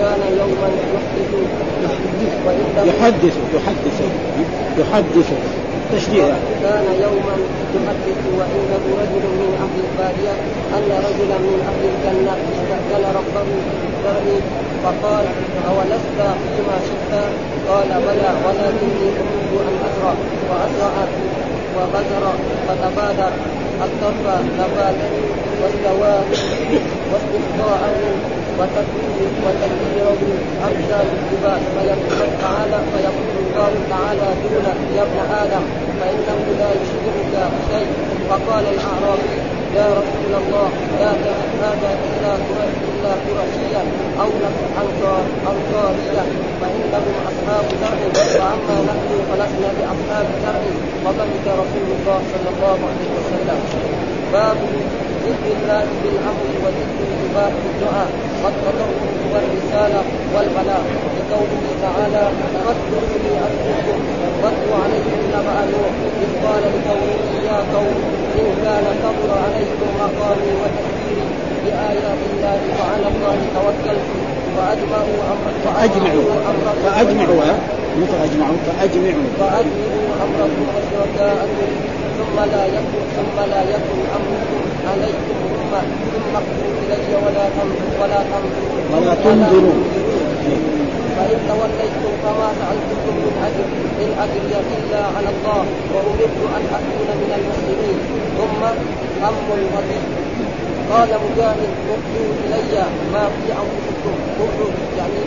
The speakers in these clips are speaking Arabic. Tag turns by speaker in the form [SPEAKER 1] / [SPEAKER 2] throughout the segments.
[SPEAKER 1] كان يوما يحدث
[SPEAKER 2] يحدث يحدث. يحدث.
[SPEAKER 1] كان يوما يحدث وعنده رجل من أهل البادية أن رجلا من أهل الجنة استأذن ربه بالدرب فقال أولست فيما شئت؟ قال بلى ولكني اريد أن اسرع فاسرع وبزر فتبادر. الطرف نباتا واستوى واستفضاءه وتكبير وتكبيره امثال الجبال فيقول تعالى فيقول الله تعالى دون يا ابن آدم فانه لا يشبهك شيء فقال الاعرابي يا رسول الله لا تعد هذا الا الا قرشيا أو انصار انصاريا فانهم اصحاب زرع واما نحن فلسنا باصحاب زرع وضحك رسول الله. صلى الله عليه وسلم باب ذكر الله بالامر وذكر الاتباع بالدعاء والتضرع والرساله والبلاغ لقوله تعالى فاذكروا لي اذكركم واتل عليكم نبأ نوح اذ قال لقومه يا قوم ان كان كبر عليكم مقامي وتذكيري بآيات الله فعلى الله توكلت فأجمعوا أمركم
[SPEAKER 2] فأجمعوا فأجمعوا. مو فأجمعوا فأجمعوا.
[SPEAKER 1] فأجمعوا أمركم وشركاءكم ثم لا يكن ثم لا يكن أمركم عليكم ثم ثم اقتلوا إلي ولا ولا تنظروا.
[SPEAKER 2] ولا تنظروا.
[SPEAKER 1] فإن توليتم فما سألتكم من أجر إن أجري إلا على الله وأمرت أن أكون من المسلمين. ثم هم الغدير قال مجاهد اخذوا إلي ما في أنفسكم. اخذوا يعني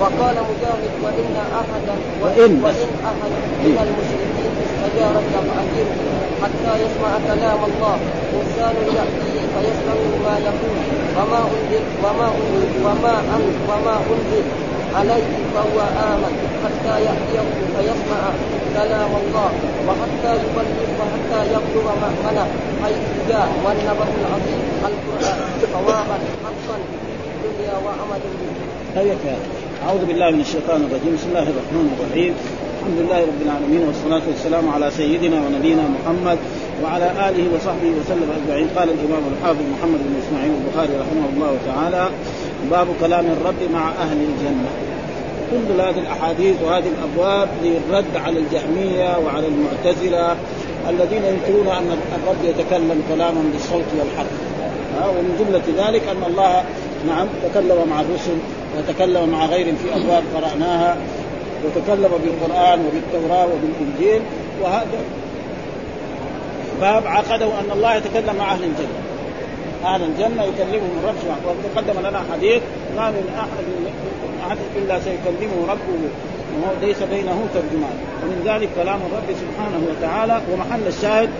[SPEAKER 1] وقال مجاهد وإن احدا
[SPEAKER 2] وإن.
[SPEAKER 1] وإن أحد من المشركين استجارك فاجره حتى يسمع كلام الله. إنسان ياتيه فيسمع ما يقول. وما انزل وما انزل وما انزل وما أنزل عليه فهو آمن. حتى يأتيه فيسمع كلام الله. وحتى يبلغ وحتى يبلغ مأمنه حيث جاء والنبأ العظيم. القرآن. صوابا حقا في الدنيا وعمل به.
[SPEAKER 2] أعوذ بالله من الشيطان الرجيم. بسم الله الرحمن الرحيم. الحمد لله رب العالمين والصلاة والسلام على سيدنا ونبينا محمد وعلى آله وصحبه وسلم أجمعين. قال الإمام الحافظ محمد بن إسماعيل البخاري رحمه الله تعالى باب كلام الرب مع أهل الجنة. كل هذه الأحاديث وهذه الأبواب للرد على الجهمية وعلى المعتزلة الذين ينكرون أن الرب يتكلم كلاما بالصوت والحرف. ومن جملة ذلك أن الله نعم تكلم مع الرسل وتكلم مع غيرهم في أبواب قرأناها وتكلم بالقرآن وبالتوراة وبالإنجيل وهذا باب عقده أن الله يتكلم مع أهل الجنة. أهل الجنة يكلمهم الرب سبحانه وتقدم لنا حديث ما من أحد من أحد إلا سيكلمه ربه. ليس بينه ترجمان. ومن ذلك كلام الرب سبحانه وتعالى. ومحل الشاهد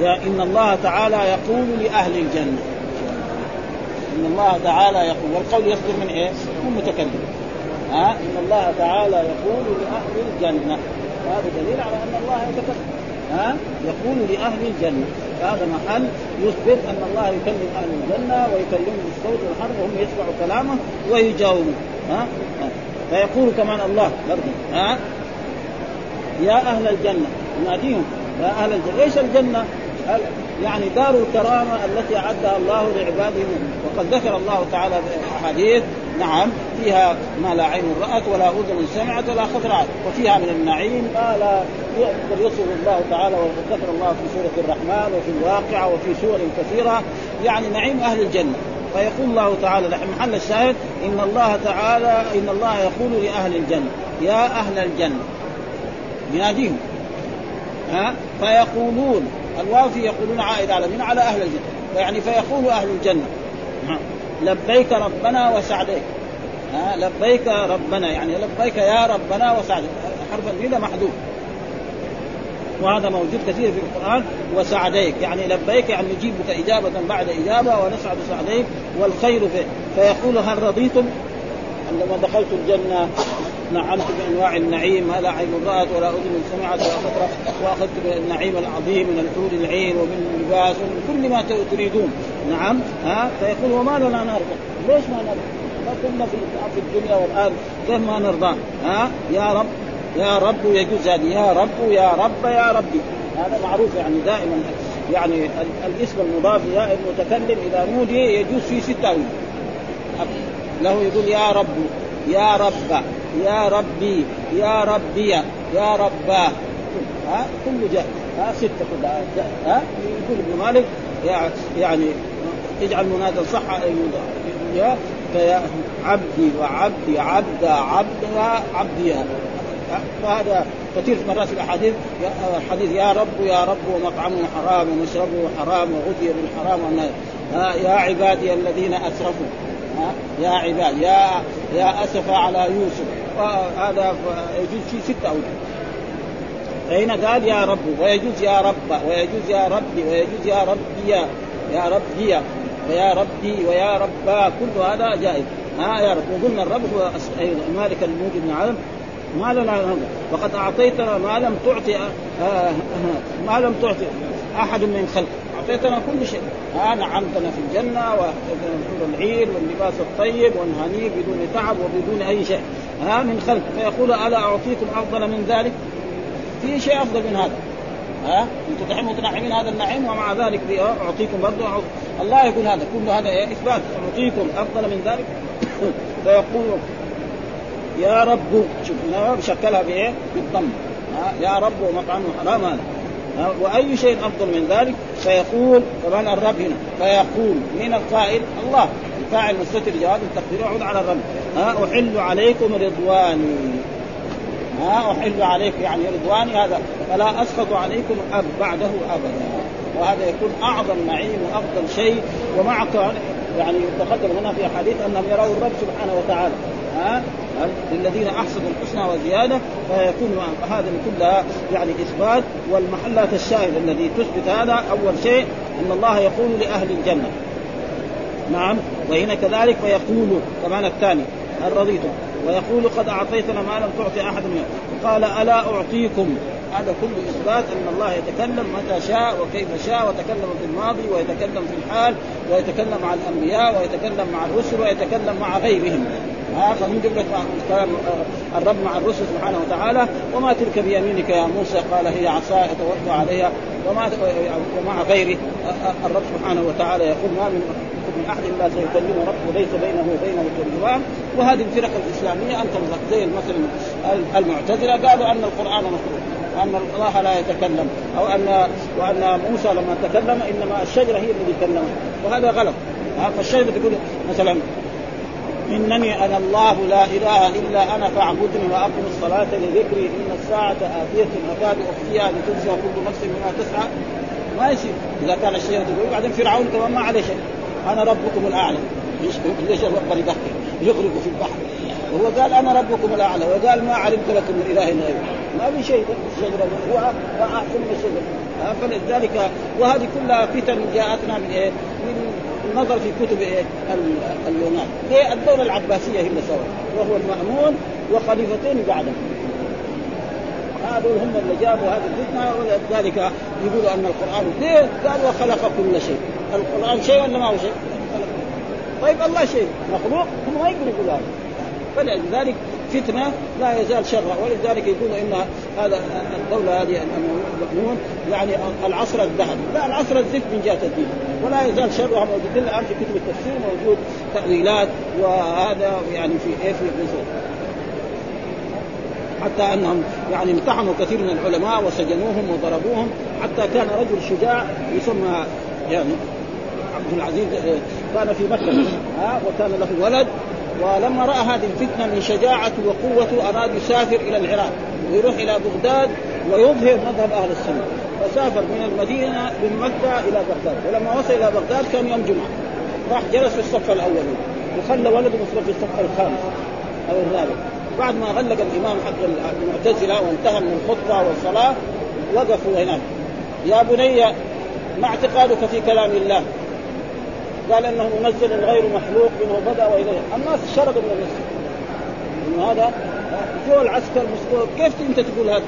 [SPEAKER 2] يا إن الله تعالى يقول لأهل الجنة إن الله تعالى يقول والقول يصدر من إيه؟ من متكلم. ها؟ إن الله تعالى يقول لأهل الجنة. وهذا دليل على أن الله يتكلم. ها؟ يقول لأهل الجنة. هذا محل يثبت أن الله يكلم أهل الجنة ويكلمهم بالصوت والحرف وهم يسمعوا كلامه ويجاوبون. ها؟ فيقول كمان الله. برضه ها؟ يا أهل الجنة. يناديهم. يا أهل الجنة. إيش الجنة؟ يعني دار الكرامة التي أعدها الله لعباده وقد ذكر الله تعالى في أحاديث نعم فيها ما لا عين رأت ولا أذن سمعت ولا خطر عاد وفيها من النعيم ما لا يقدر يوصف الله تعالى وذكر الله في سورة الرحمن وفي الواقعة وفي سور كثيرة. يعني نعيم أهل الجنة. فيقول الله تعالى محل الشاهد إن الله تعالى إن الله يقول لأهل الجنة يا أهل الجنة. يناديهم. ها؟ فيقولون الواو في يقولون عائد على من على أهل الجنة. يعني فيقول أهل الجنة لبيك ربنا وسعديك. لبيك ربنا يعني لبيك يا ربنا وسعدك حرف الندى محذوف. وهذا موجود كثير في القرآن وسعديك. يعني لبيك يعني نجيبك إجابة بعد إجابة ونسعد سعديك والخير فيه فيقول هل رضيتم؟ عندما دخلت الجنة؟ نعمت بأنواع النعيم ما لا عين رات ولا اذن سمعت ولا خطر وأخذت بالنعيم العظيم من الحور العين ومن اللباس ومن كل ما تريدون. نعم ها فيقول وما لنا نرضى. ليش ما نرضى؟ ما كنا في الدنيا والان كيف ما نرضى؟ ها يا رب يا رب يجوز هذه يا رب يا رب يا ربي هذا معروف يعني دائما يعني الاسم المضاف يا المتكلم اذا نودي يجوز في ستة له يقول يا رب يا رب. يا ربي يا ربي يا رباه ها؟ كله جاء ها؟ ستة كلها ها؟ يقول ابن مالك يعني اجعل منادى صح يا فيا عبدي وعبدي عبد عبد عبدي فهذا كثير مرات الأحاديث الحديث يا رب يا رب ومطعمه حرام ومشربه حرام وغذي بالحرام يا عبادي الذين أسرفوا. يا عباد يا يا أسف على يوسف. هذا يجوز في ستة أوجه فهنا قال يا رب ويجوز يا رب ويجوز يا ربي ويجوز يا ربي يا ربي ويا ربي ويا ربا. كل هذا جائز. ها يا رب. وقلنا الرب هو مالك الملك بن عالم ما لنا وقد اعطيتنا ما لم تعطي آه، آه، ما لم تعطي أحد من خلقك أعطيتنا كل شيء. ها نعمتنا في الجنة والحور العين واللباس الطيب والهنيء بدون تعب وبدون أي شيء. ها من خلق فيقول ألا أعطيكم أفضل من ذلك؟ في شيء أفضل من هذا. ها؟ أنتم دحين متنعمين هذا النعيم ومع ذلك أعطيكم برضه الله يقول هذا. كل هذا إثبات. أعطيكم أفضل من ذلك؟ فيقول يا رب شوف شكلها بايه؟ بالضم يا رب ومطعمه حرام هذا. وأي شيء أفضل من ذلك؟ فيقول كمان الرب هنا فيقول من القائل الله. الفاعل مستتر جواب التقدير يعود على الرب ها أحل عليكم رضواني. ها أحل عليكم يعني رضواني هذا. فلا اسخط عليكم أب بعده أبدا. وهذا يكون أعظم نعيم وأفضل شيء. ومع يعني يتقدم هنا في احاديث أنهم يروا الرب سبحانه وتعالى. ها للذين أحسنوا الحسنى وزيادة فيكون هذا كلها يعني إثبات. والمحلات الشاهد الذي تثبت هذا أول شيء أن الله يقول لأهل الجنة. نعم وهنا كذلك فيقول كمان الثاني هل رضيتم؟ ويقول قد أعطيتنا ما لم تعطي أحد منهم قال ألا أعطيكم؟ هذا كله إثبات أن الله يتكلم متى شاء وكيف شاء وتكلم في الماضي ويتكلم في الحال ويتكلم مع الأنبياء ويتكلم مع الرسل ويتكلم مع غيرهم. ها فمن جملة كلام الرب مع الرسل سبحانه وتعالى. وما تلك بيمينك يا موسى؟ قال هي عصاي اتوكا عليها. وما ومع غيره الرب سبحانه وتعالى يقول ما من من أحد إلا سيكلمه ربه ليس بينه وبينه ترجمان وهذه الفرق الإسلامية انت زي مثلا المعتزلة قالوا أن القرآن مخلوق وان الله لا يتكلم أو ان وأن موسى لما تكلم إنما الشجرة هي التي كلمت وهذا غلط. فالشجرة تقول مثلا إنني أنا الله لا إله إلا أنا فاعبدني وأقم الصلاة لذكري إن الساعة آتية اكاد أخفيها لتجزى كل نفس بما تسعى. ما يصير. إذا كان الشيء تقول بعدين فرعون كمان ما عليه شيء. أنا ربكم الأعلى. ليش الرب يدخل يغرق في البحر. وهو قال أنا ربكم الأعلى. وقال ما علمت لكم من إله غيري. ما في شيء. الشجره مرفوعه واحسن من الشجره فلذلك وهذه كلها فتن جاءتنا من إيه؟ من النظر في كتب إيه؟ اليونان هي الدولة العباسية هي اللي سوت وهو المأمون وخليفتين بعده هذول هم اللي جابوا هذه الفتنة ولذلك يقولوا أن القرآن ليه؟ قال وخلق كل شيء القرآن شيء ولا ما هو شيء؟ طيب الله شيء مخلوق هم ما يقدروا يقولوا هذا فلذلك فتنة لا يزال شرا ولذلك يقول إن هذا الدولة هذه المأمون يعني العصر الذهبي لا العصر الزفت من جهة الدين ولا يزال شرها موجود الان في كتب التفسير موجود تأويلات وهذا يعني في إيه في حتى أنهم يعني امتحنوا كثير من العلماء وسجنوهم وضربوهم حتى كان رجل شجاع يسمى يعني عبد العزيز كان في مكة وكان له ولد ولما رأى هذه الفتنة من شجاعته وقوته أراد يسافر إلى العراق ويروح إلى بغداد ويظهر مذهب أهل السنة. فسافر من المدينة من مكة إلى بغداد. ولما وصل إلى بغداد كان يوم جمعة. راح جلس في الصف الأول. وخلى ولده في الصف الخامس أو الرابع. بعد ما غلق الإمام حق المعتزلة وانتهى من الخطبة والصلاة وقفوا هناك. يا بني ما اعتقادك في كلام الله؟ قال إنه منزل غير مخلوق منه بدا وإليه. الناس شربوا من المسجد. إنه هذا جو العسكر مسكوه كيف أنت تقول هذا؟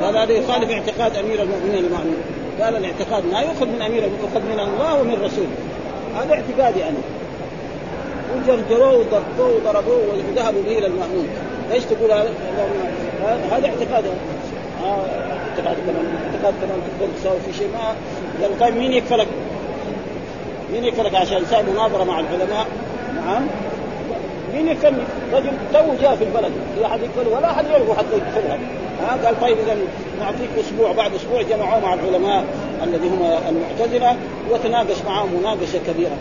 [SPEAKER 2] هذا هذا يخالف اعتقاد أمير المؤمنين المأمون قال الاعتقاد ما يؤخذ من أمير يؤخذ من الله ومن رسوله. هذا اعتقادي أنا. وجرجروه وضربوه وضربوه وذهبوا به إلى المأمون. ليش تقول هذا؟ هذا اعتقاد. آه اعتقاد كمان اعتقاد كمان تقدر تساوي في شيء ما. قال مين يكفلك؟ مين يكفلك عشان يساوي مناظرة مع العلماء؟ نعم. مين يكفلني؟ رجل تو جاء في البلد. في أحد يكفل ولا أحد يعرفه حتى يكفلها ها؟ قال طيب اذا نعطيك أسبوع بعد أسبوع جمعوه مع العلماء الذي هم المعتزلة وتناقش معهم مناقشة كبيرة.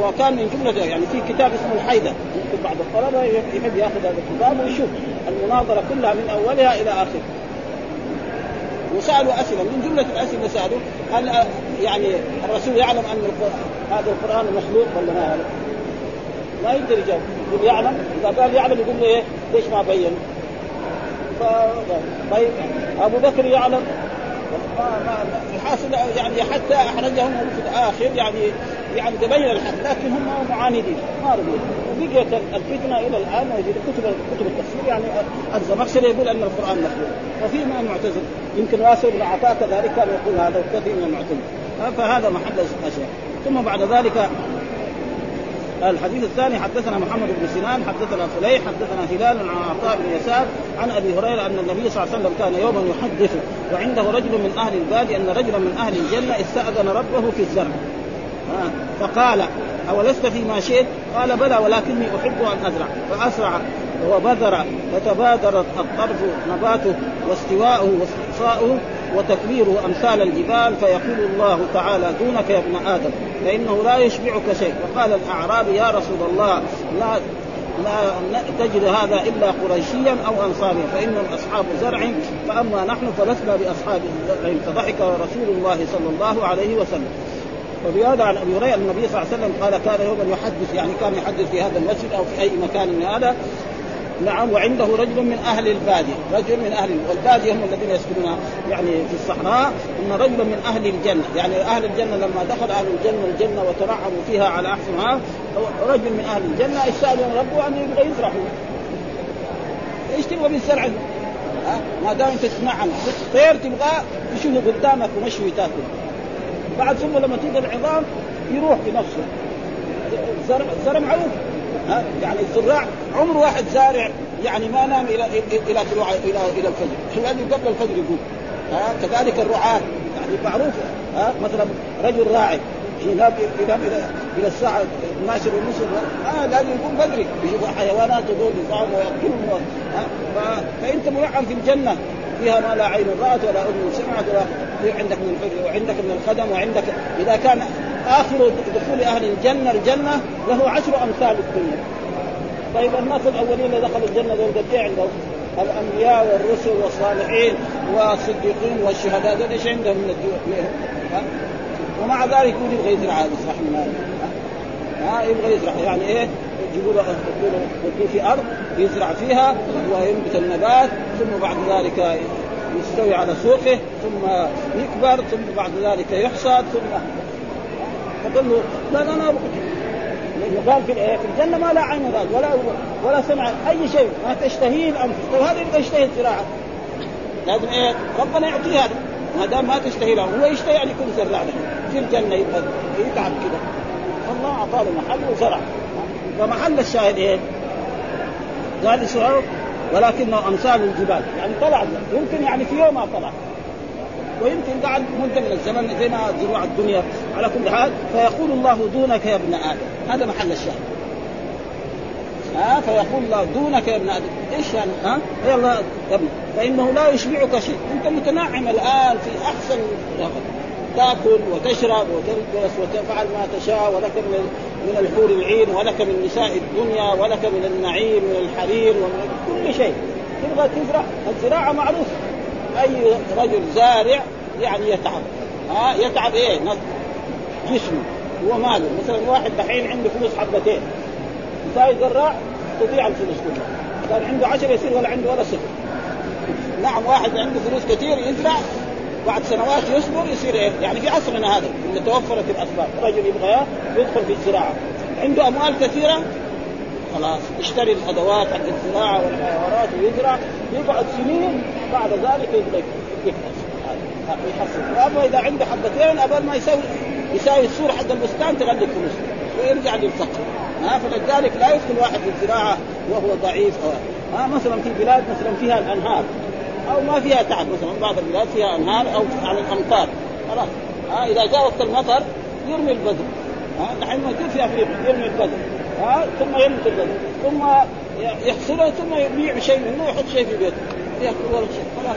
[SPEAKER 2] وكان من جملة يعني في كتاب اسمه الحيده يمكن بعض الطلبة يحب يأخذ هذا الكتاب ويشوف المناظرة كلها من أولها إلى اخره وسألوا أسئلة من جملة الأسئلة سألوا هل يعني الرسول يعلم أن هذا القرآن مخلوق ولا ما يعلم؟ ما يقدر يجاوب يقول يعلم إذا قال يعلم يقول له إيه ليش ما بين؟ طيب أبو بكر يعلم الحاصل يعني حتى أحرجهم في الآخر يعني يعني تبين الحق لكن هم معاندين ما رضوا وبقيت الفتنة إلى الآن موجوده كتب كتب التفسير. يعني الزمخشري يقول أن القرآن مخلوق وفي من المعتزل يمكن واسع بن عطاء كذلك كان يقول هذا وكثير من المعتزله فهذا محل أشياء. ثم بعد ذلك الحديث الثاني حدثنا محمد بن سنان حدثنا فليح حدثنا هلال عن عطاء بن يسار عن أبي هريرة أن النبي صلى الله عليه وسلم كان يوما يحدث وعنده رجل من أهل البادي أن رجلا من أهل الجنة استأذن ربه في الزرع. فقال أولست فيما شئت؟ قال بلى ولكني أحب أن أزرع. فأسرع وبذر فتبادر الطرف نباته واستواؤه واستقصاؤه وتكبيره أمثال الجبال فيقول الله تعالى دونك يا ابن آدم فإنه لا يشبعك شيء. وقال الأعرابي يا رسول الله لا لا تجد هذا إلا قريشيا أو انصاريا فإنهم أصحاب زرع. فأما نحن فلسنا باصحاب زرع فضحك رسول الله صلى الله عليه وسلم. وفي هذا عن أبي هريرة النبي صلى الله عليه وسلم قال كان يوما يحدث يعني كان يحدث في هذا المسجد أو في أي مكان من هذا. نعم وعنده رجل من أهل البادية، رجل من أهل والبادية هم الذين يسكنون يعني في الصحراء، إن رجلا من أهل الجنة، يعني أهل الجنة لما دخل أهل الجنة الجنة وتنعموا فيها على احسنها رجل من أهل الجنة استاذن ربه أن يبغى يزرع إيش تبغى من الزرع؟ ما دام أنت طير تبغى تشوفه قدامك ومشوي تاكل. بعد ثم لما تيجي العظام يروح بنفسه. الزرع الزرع معروف. يعني الزراع عمر واحد زارع يعني ما نام إلى إلى إلى إلى الفجر. لأنه قبل الفجر يقوم ها؟ كذلك الرعاة. يعني معروف. ها؟ مثلا رجل راعي ينام ينام إلى إلى الساعة 12 ونصف. آه لازم يقوم بدري. يشوف حيوانات دول يطعموا وياكلهم فانت منعم في الجنة فيها ما لا عين رأت ولا أذن سمعت ولا عندك من الفجر وعندك من الخدم وعندك إذا كان آخر دخول أهل الجنة الجنة له عشر أمثال الدنيا. طيب الناس الأولين اللي دخلوا الجنة دول قد إيه عندهم؟ الأنبياء والرسل والصالحين والصديقين والشهداء دول إيش عندهم من الدنيا؟ ومع ذلك يقول يبغى يزرع هذا صح ها يبغى يزرع يعني إيه؟ يجيبوا له يودوه في أرض يزرع فيها وينبت النبات ثم بعد ذلك يستوي على سوقه ثم يكبر ثم بعد ذلك يحصد ثم فقال له لا لا لأنه قال في في الجنة ما لا عين رأت ولا ولا سمع أي شيء ما تشتهيه الأنفس. طيب هذا يبغى يشتهي الزراعة. لازم إيه؟ ربنا يعطيه هذا. ما دام ما تشتهي له هو يشتهي يعني يكون زراع في الجنة يبغى يتعب كذا الله أعطاه محل وزرع. فمحل الشاهد إيه؟ قال سؤال ولكنه أمثال الجبال. يعني طلع يمكن يعني في يوم ما طلع ويمكن قعد مده من الزمن زي ما زروع الدنيا على كل حال فيقول الله دونك يا ابن آدم. هذا محل الشاهد. ها؟ فيقول الله دونك يا ابن آدم. إيش يعني؟ ها؟ يلا يا ابن. فإنه لا يشبعك شيء. أنت متنعم الآن في أحسن تأكل وتشرب وتلبس وتفعل ما تشاء ولك من الحور العين ولك من نساء الدنيا ولك من النعيم من الحرير ومن كل شيء. تبغى تزرع الزراعة معروف أي رجل زارع يعني يتعب. ها يتعب إيه؟ جسمه هو ماله. مثلا واحد دحين عنده فلوس حبتين. يساوي زراع تضيع الفلوس كلها. كان عنده عشرة يصير ولا عنده ولا صفر. نعم واحد عنده فلوس كثير يزرع بعد سنوات يصبر يصير إيه؟ يعني في عصرنا هذا اللي توفرت الاسباب، رجل يبغى يدخل في الزراعة، عنده أموال كثيرة خلاص يشتري الأدوات حق الزراعة والحيوانات ويزرع. يقعد سنين بعد ذلك يكنس. يحصل. واما إذا عنده حبتين قبل ما يسوي يساوي السور حق البستان تغلق فلوس. ويرجع للفقر. ها فلذلك لا يدخل واحد في الزراعة وهو ضعيف ها مثلا في بلاد مثلا فيها الأنهار. أو ما فيها تعب مثلا بعض البلاد فيها أنهار أو على الأمطار. خلاص. ها إذا جاء وقت المطر يرمي البذر. ها نحن موجود في أفريقيا يرمي البذر. ها ثم يرمي البذر. ثم يحصله ثم يبيع شيء منه ويحط شيء في بيته. يأكل ولا شيء. خلاص.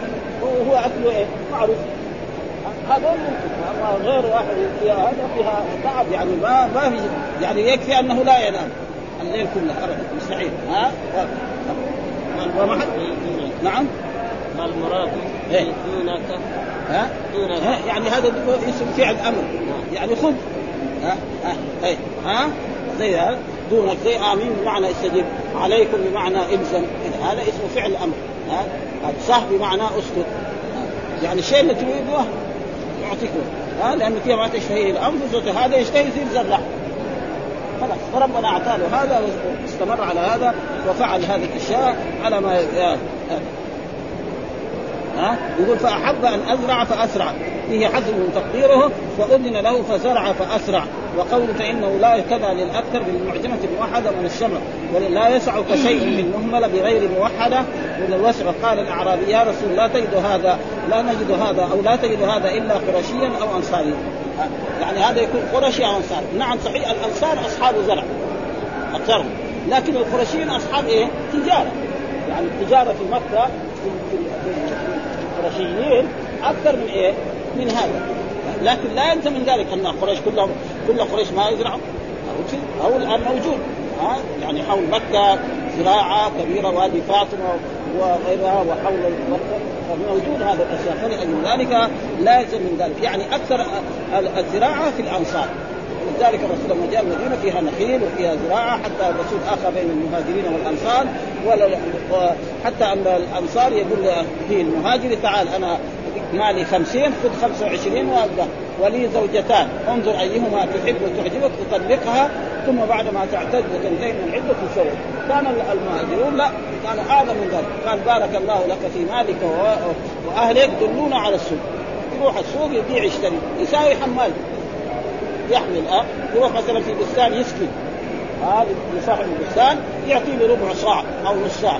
[SPEAKER 2] هو اكله إيه؟ معروف. هذا ممكن اما غير واحد فيها هذا فيها تعب يعني ما ما في يعني يكفي أنه لا ينام. الليل كله. ابدا مستحيل. ها؟ وما حد نعم.
[SPEAKER 1] ما المراد
[SPEAKER 2] إيه؟
[SPEAKER 1] دونك.
[SPEAKER 2] ها؟
[SPEAKER 1] دونك.
[SPEAKER 2] ها؟ يعني هذا اسم فعل أمر. يعني خذ. ها؟ ها؟ هي. ها؟ زي هذا. دونك زي آمين بمعنى استجيب عليكم بمعنى إلزم. هذا اسمه فعل أمر. ها؟ صه بمعنى أسكت. يعني الشيء اللي تريده يعطيك ها؟ لأنه فيها ما تشتهيه الانفس وهذا يشتهي يصير زرع خلاص. فربنا اعطاه هذا واستمر على هذا وفعل هذه الأشياء على ما ها؟ يقول فأحب أن أزرع فأسرع. فيه حذف تقديره فاذن له فزرع فأسرع. وقول فإنه لا كذا للأكثر بالمعجمة الموحدة من الشمر ولا يسعك شيء من مهمله بغير موحدة. من الوسع قال الأعرابي يا رسول لا تجد هذا لا نجد هذا أو لا تجد هذا إلا قرشيا أو أنصاريا. يعني هذا يكون قرشي أو انصاري نعم صحيح الأنصار أصحاب زرع أكثرهم. لكن القرشيين أصحاب إيه؟ تجارة. يعني التجارة في في, في القرشيين أكثر من إيه؟ من هذا. لكن لا ينسى من ذلك أن قريش كلهم كل قريش ما يزرعوا. أو الآن موجود. ها؟ يعني حول مكة زراعة كبيرة وادي فاطمة وغيرها وحول مكه فموجود هذا الأشياء. فلأجل ذلك لا يلزم من ذلك. يعني أكثر الزراعة في الأنصار. ولذلك الرسول لما جاء المدينة فيها نخيل وفيها زراعة حتى الرسول آخى بين المهاجرين والأنصار وحتى أن الأنصار يقول فيه المهاجر تعال أنا مالي خمسين خذ خمسة وعشرين ولي زوجتان انظر أيهما تحب وتعجبك تطلقها ثم بعد ما تعتد وتنتهي من العدة تزوج كان المهاجرون لا كان أعظم من ذلك. قال بارك الله لك في مالك وأهلك دلونا على السوق يروح السوق يبيع يشتري يساوي حمال. يحمل أه يروح مثلا في بستان يسكن هذا لصاحب البستان يعطيه ربع صاع أو نص صاع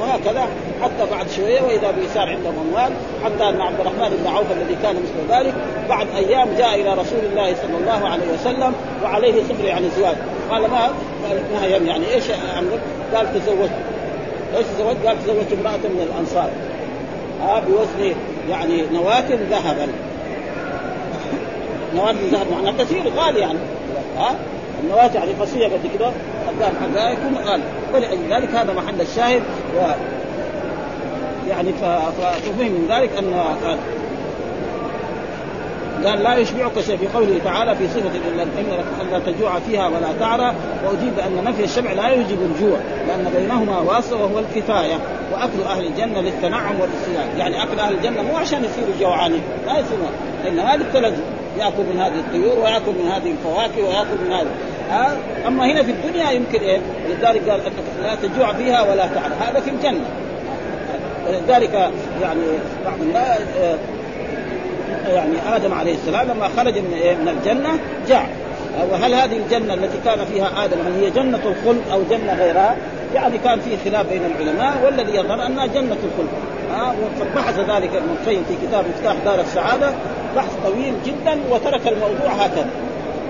[SPEAKER 2] وهكذا حتى بعد شوية وإذا بيسار عندهم أموال حتى أن عبد الرحمن بن عوف الذي كان مثل ذلك بعد أيام جاء إلى رسول الله صلى الله عليه وسلم وعليه صبر يعني زواج قال ما ما يعني إيش عملك؟ قال تزوجت. إيش تزوجت؟ قال تزوجت امرأة من الأنصار. ها آه بوزن يعني نواة ذهبا. نواة ذهب معناها كثير غالي يعني. ها؟ النواة يعني قصيرة قد كده. الذهب حقها يكون غالي. ولذلك هذا محل الشاهد و يعني فتفهم من ذلك أن قال لا يشبعك شيء في قوله تعالى في صفة إن لا تجوع فيها ولا تعرى. وأجيب أن نفي الشبع لا يوجب الجوع لأن بينهما واسطة وهو الكفاية. وأكل أهل الجنة للتنعم والاستيلاء يعني أكل أهل الجنة مو عشان يصيروا جوعانين لا يصيرون. لأن هذا يأكل من هذه الطيور ويأكل من هذه الفواكه ويأكل من هذا آه أما هنا في الدنيا يمكن إيه؟ لذلك قال لا تجوع فيها ولا تعرى هذا في الجنة. ولذلك يعني بعض الناس يعني آدم عليه السلام لما خرج من إيه؟ من الجنة جاع. وهل هذه الجنة التي كان فيها آدم هل هي جنة الخلد أو جنة غيرها؟ يعني كان في خلاف بين العلماء والذي يظهر أنها جنة الخلد ها بحث ذلك ابن القيم في كتاب مفتاح دار السعادة بحث طويل جدا وترك الموضوع هكذا.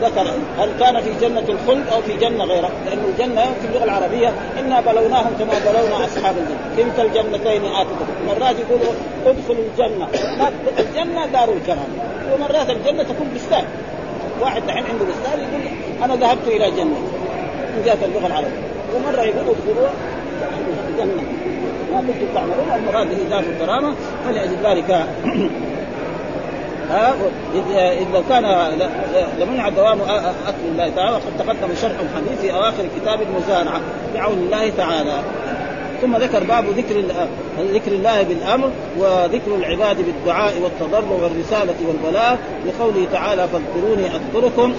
[SPEAKER 2] ذكر هل كان في جنة الخلد أو في جنة غيرها لأن الجنة في اللغة العربية إنا بلوناهم كما بلونا أصحاب الجنة. كلتا الجنتين آتت مرات يقولوا ادخلوا الجنة. الجنة دار الكرم ومرات الجنة تكون بستان. واحد دحين عنده بستان يقول أنا ذهبت إلى جنة. من جهة اللغة العربية. ومرة يقول ادخلوا الجنة ما كنتم تعملون المراد به ذات الكرامة فلأجل ذلك إذ لو كان لمنع دوام أكل الله تعالى وقد تقدم شرح الحديث في أواخر كتاب المزارعة بعون الله تعالى. ثم ذكر باب ذكر ذكر الله بالأمر وذكر العباد بالدعاء والتضرع والرسالة والبلاغ لقوله تعالى فاذكروني أذكركم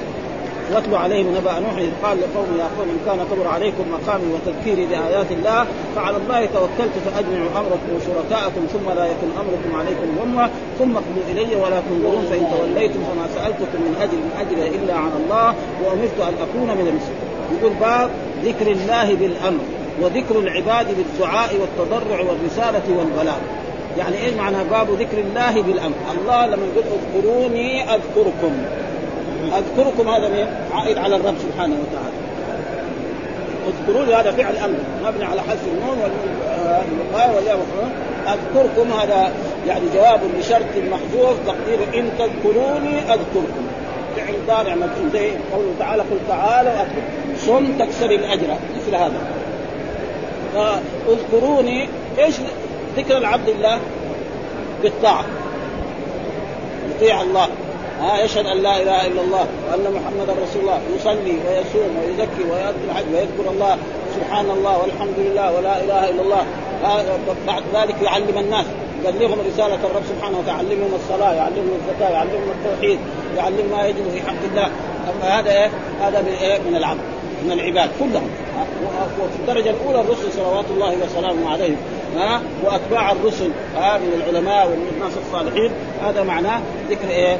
[SPEAKER 2] واتلو عليهم نبأ نوح إذ قال لقوم يا قوم إن كان كبر عليكم مقامي وتذكيري بآيات الله فعلى الله توكلت فأجمعوا أمركم وشركاءكم ثم لا يكن أمركم عليكم غمة ثم اقضوا إلي ولا تنظرون فإن توليتم فما سألتكم من أجر من أجر إلا عن الله وأمرت أن أكون من المسلمين يقول باب ذكر الله بالأمر وذكر العباد بالدعاء والتضرع والرسالة والبلاغ. يعني إيش معنى باب ذكر الله بالأمر؟ الله لما يقول اذكروني أذكركم. أذكركم هذا مين؟ عائد على الرب سبحانه وتعالى. اذكروني هذا فعل أمر مبني على حذف النون والياء أذكركم هذا يعني جواب لشرط محذوف تقدير إن تذكروني أذكركم. فعل ضارع مجزوم زي قوله تعالى قل تعالوا صم تكسر الأجر. مثل هذا. فاذكروني إيش ذكر العبد الله؟ بالطاعة. يطيع الله. ها يشهد أن لا إله إلا الله وأن محمدا رسول الله يصلي ويصوم ويزكي ويؤدي الحج ويذكر الله سبحان الله والحمد لله ولا إله إلا الله. بعد ذلك يعلم الناس يبلغهم رسالة الرب سبحانه وتعالى يعلمهم الصلاة يعلمهم الزكاة يعلمهم التوحيد يعلم ما يجب في حق الله. أما هذا إيه؟ هذا من إيه؟ من العبد من العباد كلهم. وفي الدرجة الأولى الرسل صلوات الله وسلامه عليهم. ها وأتباع الرسل ها من العلماء ومن الناس الصالحين. هذا معناه ذكر إيه؟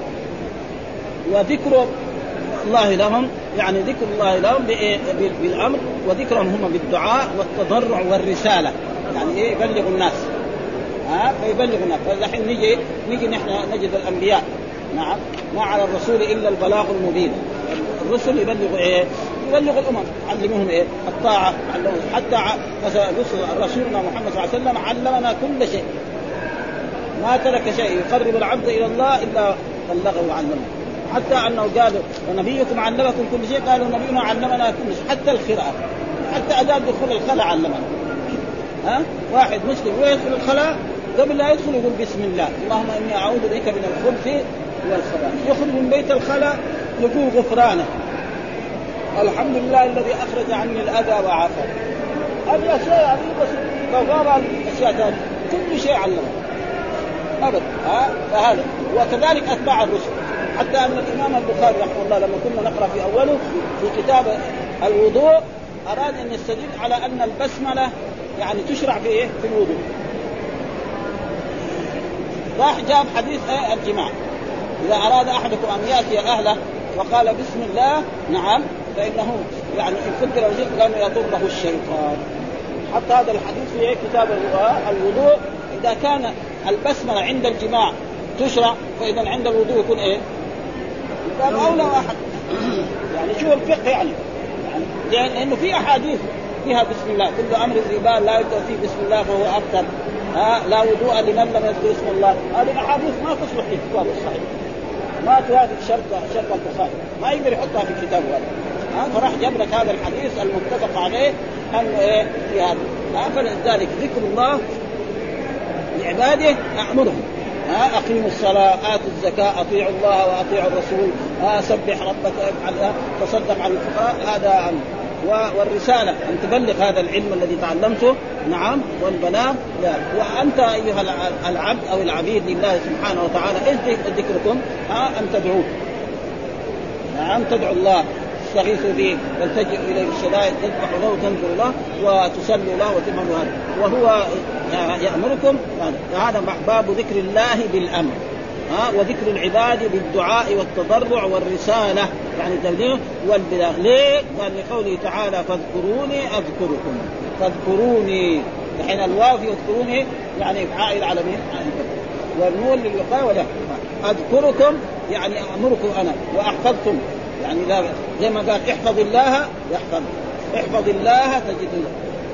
[SPEAKER 2] وذكر الله لهم يعني ذكر الله لهم بالأمر وذكرهم هم بالدعاء والتضرع والرسالة. يعني إيه؟ يبلغ الناس. ها؟ فيبلغ الناس. فالحين نجي نجي نحن نجد الأنبياء. نعم. ما على الرسول إلا البلاغ المبين. الرسل يبلغوا إيه؟ يبلغ الأمم. علموهم إيه؟ الطاعة علموهم. حتى مثلا رسولنا محمد صلى الله عليه وسلم علمنا كل شيء. ما ترك شيء يقرب العبد إلى الله إلا بلغه وعلمه. حتى أنه قالوا ونبيكم علمكم كل شيء قالوا نبينا علمنا كل شيء حتى القراءه حتى اداب دخول الخلاء علمنا. ها؟ واحد مسلم ويدخل الخلاء؟ قبل لا يدخل يقول بسم الله اللهم إني أعوذ بك من الخبث والخبائث. يخرج من بيت الخلاء يقول غفرانه. الحمد لله الذي أخرج عني الأذى وعافى. هذه أشياء عظيمه لو قال أشياء ثانية كل شيء علمه. ابدا ها؟ فهذا. وكذلك أتباع الرسل. حتى أن الإمام البخاري رحمه الله لما كنا نقرأ في أوله في كتاب الوضوء أراد أن يستدل على أن البسملة يعني تشرع في إيه؟ في الوضوء. راح جاب حديث إيه الجماع إذا أراد أحدكم أن يأتي أهله وقال بسم الله نعم فإنه يعني إن فكر وجهه لم يضره الشيطان. حتى هذا الحديث في إيه؟ كتاب الوضوء إذا كان البسملة عند الجماع تشرع فإذا عند الوضوء يكون إيه؟ قال اولى واحد يعني شو الفقه يعني؟ يعني لأنه في أحاديث فيها بسم الله كل أمر ذي بال لا يبدا فيه بسم الله فهو ابطل ها لا وضوء لمن لم يذكر اسم الله. هذه الأحاديث ما تصلح في الكتاب الصحيح. ما توافق شرط شرط البخاري ما يقدر يحطها في كتابه هذا. ها فراح جاب لك هذا الحديث المتفق عليه انه إيه في هذا. فلذلك ذكر الله لعباده امرهم أقيموا الصلاة آتوا الزكاة أطيعوا الله وأطيعوا الرسول ها سبح ربك افعل تصدق الفقراء هذا والرسالة أن تبلغ هذا العلم الذي تعلمته. نعم والبلاغ لا. وأنت أيها العبد أو العبيد لله سبحانه وتعالى إيش ذكركم؟ أن تدعوه. نعم تدعو الله. تستغيثوا به تلتجئوا اليه الشدائد تذبحوا له وتنذروا له وتصلوا له وتفعلوا هذا. وهو يأمركم هذا باب ذكر الله بالأمر. ها وذكر العباد بالدعاء والتضرع والرسالة. يعني التبليغ والبلاغ ليه؟ قال لقوله تعالى فاذكروني أذكركم. فاذكروني. الحين الواو يذكروني يعني عائد على مين؟ والنون للوقايه ولا أذكركم يعني أمركم أنا. واحفظكم يعني لا زي ما قال احفظ الله يحفظ احفظ الله تجد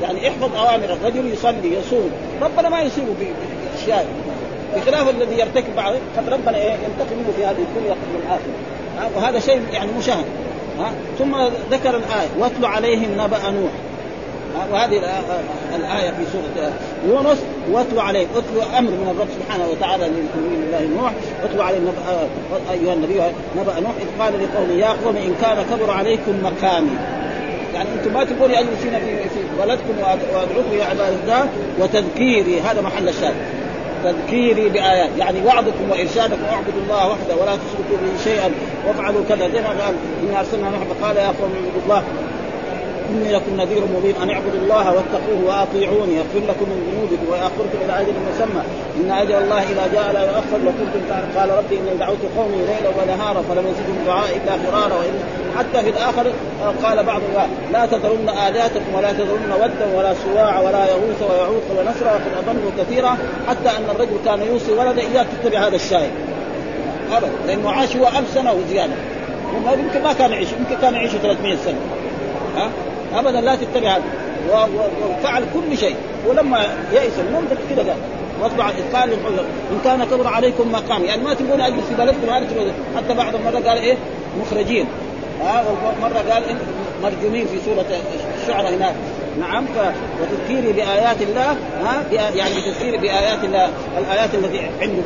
[SPEAKER 2] يعني احفظ أوامر الرجل يصلي يصوم. ربنا ما يصيبه باشياء بخلاف الذي يرتكب بعض قد ربنا إيه ينتقم منه في هذه الدنيا قبل الآخرة. وهذا شيء يعني مشاهد. ثم ذكر الآية. واتل عليهم نبأ نوح. وهذه الآية في سورة يونس واتلو عليهم اتلو أمر من الرب سبحانه وتعالى لنبي الله نوح اتلو عليهم نبأ أيها النبي نبأ نوح إذ قال لقومه يا قوم إن كان كبر عليكم مقامي. يعني أنتم ما تقولوا اجلس هنا في في بلدكم وأدعوكم يا عباد الله وتذكيري هذا محل الشاهد. تذكيري بآيات. يعني وعظكم وإرشادكم اعبدوا الله وحده ولا تشركوا به شيئا وافعلوا كذا. زي ما قال انا أرسلنا نوح قال يا قوم اعبدوا الله. إني لكم نذير مبين. أن اعبدوا الله واتقوه وأطيعوني. يغفر لكم من ذنوبكم ويأخركم إلى أجل مسمى. إن أجل الله إذا جاء لا يؤخر لكنتم قال ربي إني دعوت قومي ليلا ونهارا فلم يزدهم دعائي إلا فرارا حتى في الآخر قال بعض لا تذرن الهاتكم ولا تذرن ودا ولا سواع ولا يغوث ويعوق ونسرا وقد اضلوا كثيرا حتى أن الرجل كان يوصي ولده إياك تتبع هذا الشاهد. أبدا. لأنه عاش هو 1000 سنه وزياده يمكن ما كان يعيش يمكن كان يعيش 300 سنة. ها؟ ابدا لا تتبع هذا. وفعل كل شيء. ولما يئس منهم كذا قال واطبع قال إن كان كبر عليكم مقام يعني ما تبغون اجلس في بلدكم حتى بعض المرة قال إيه؟ مخرجين. ها ومرة قال مرجومين في سورة الشعراء هناك. نعم وتذكيري بآيات الله ها يعني بتذكيري بآيات الله. الآيات التي عنده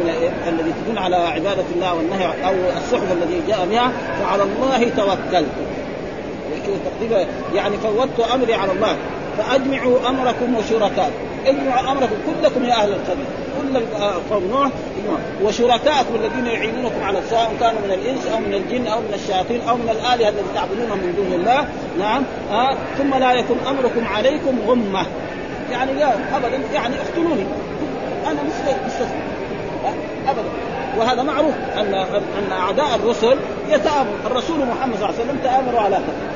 [SPEAKER 2] الذي تدل على عبادة الله والنهي أو الصحبه الذي جاء بها. فعلى الله توكلت يعني فوضت أمري على الله فأجمعوا أمركم وشركاء اجمعوا أمركم كلكم يا أهل القبيلة. كل قوم نوح وشركائكم الذين يعينونكم على سواء كانوا من الإنس أو من الجن أو من الشياطين أو من الآلهة التي تعبدونهم من دون الله. نعم. آه. ثم لا يكن أمركم عليكم غمة. يعني لا ابدا. يعني اقتلوني. أنا مستسلم ابدا. وهذا معروف ان أن أعداء الرسل يتامر الرسول محمد صلى الله عليه وسلم تامروا على كذا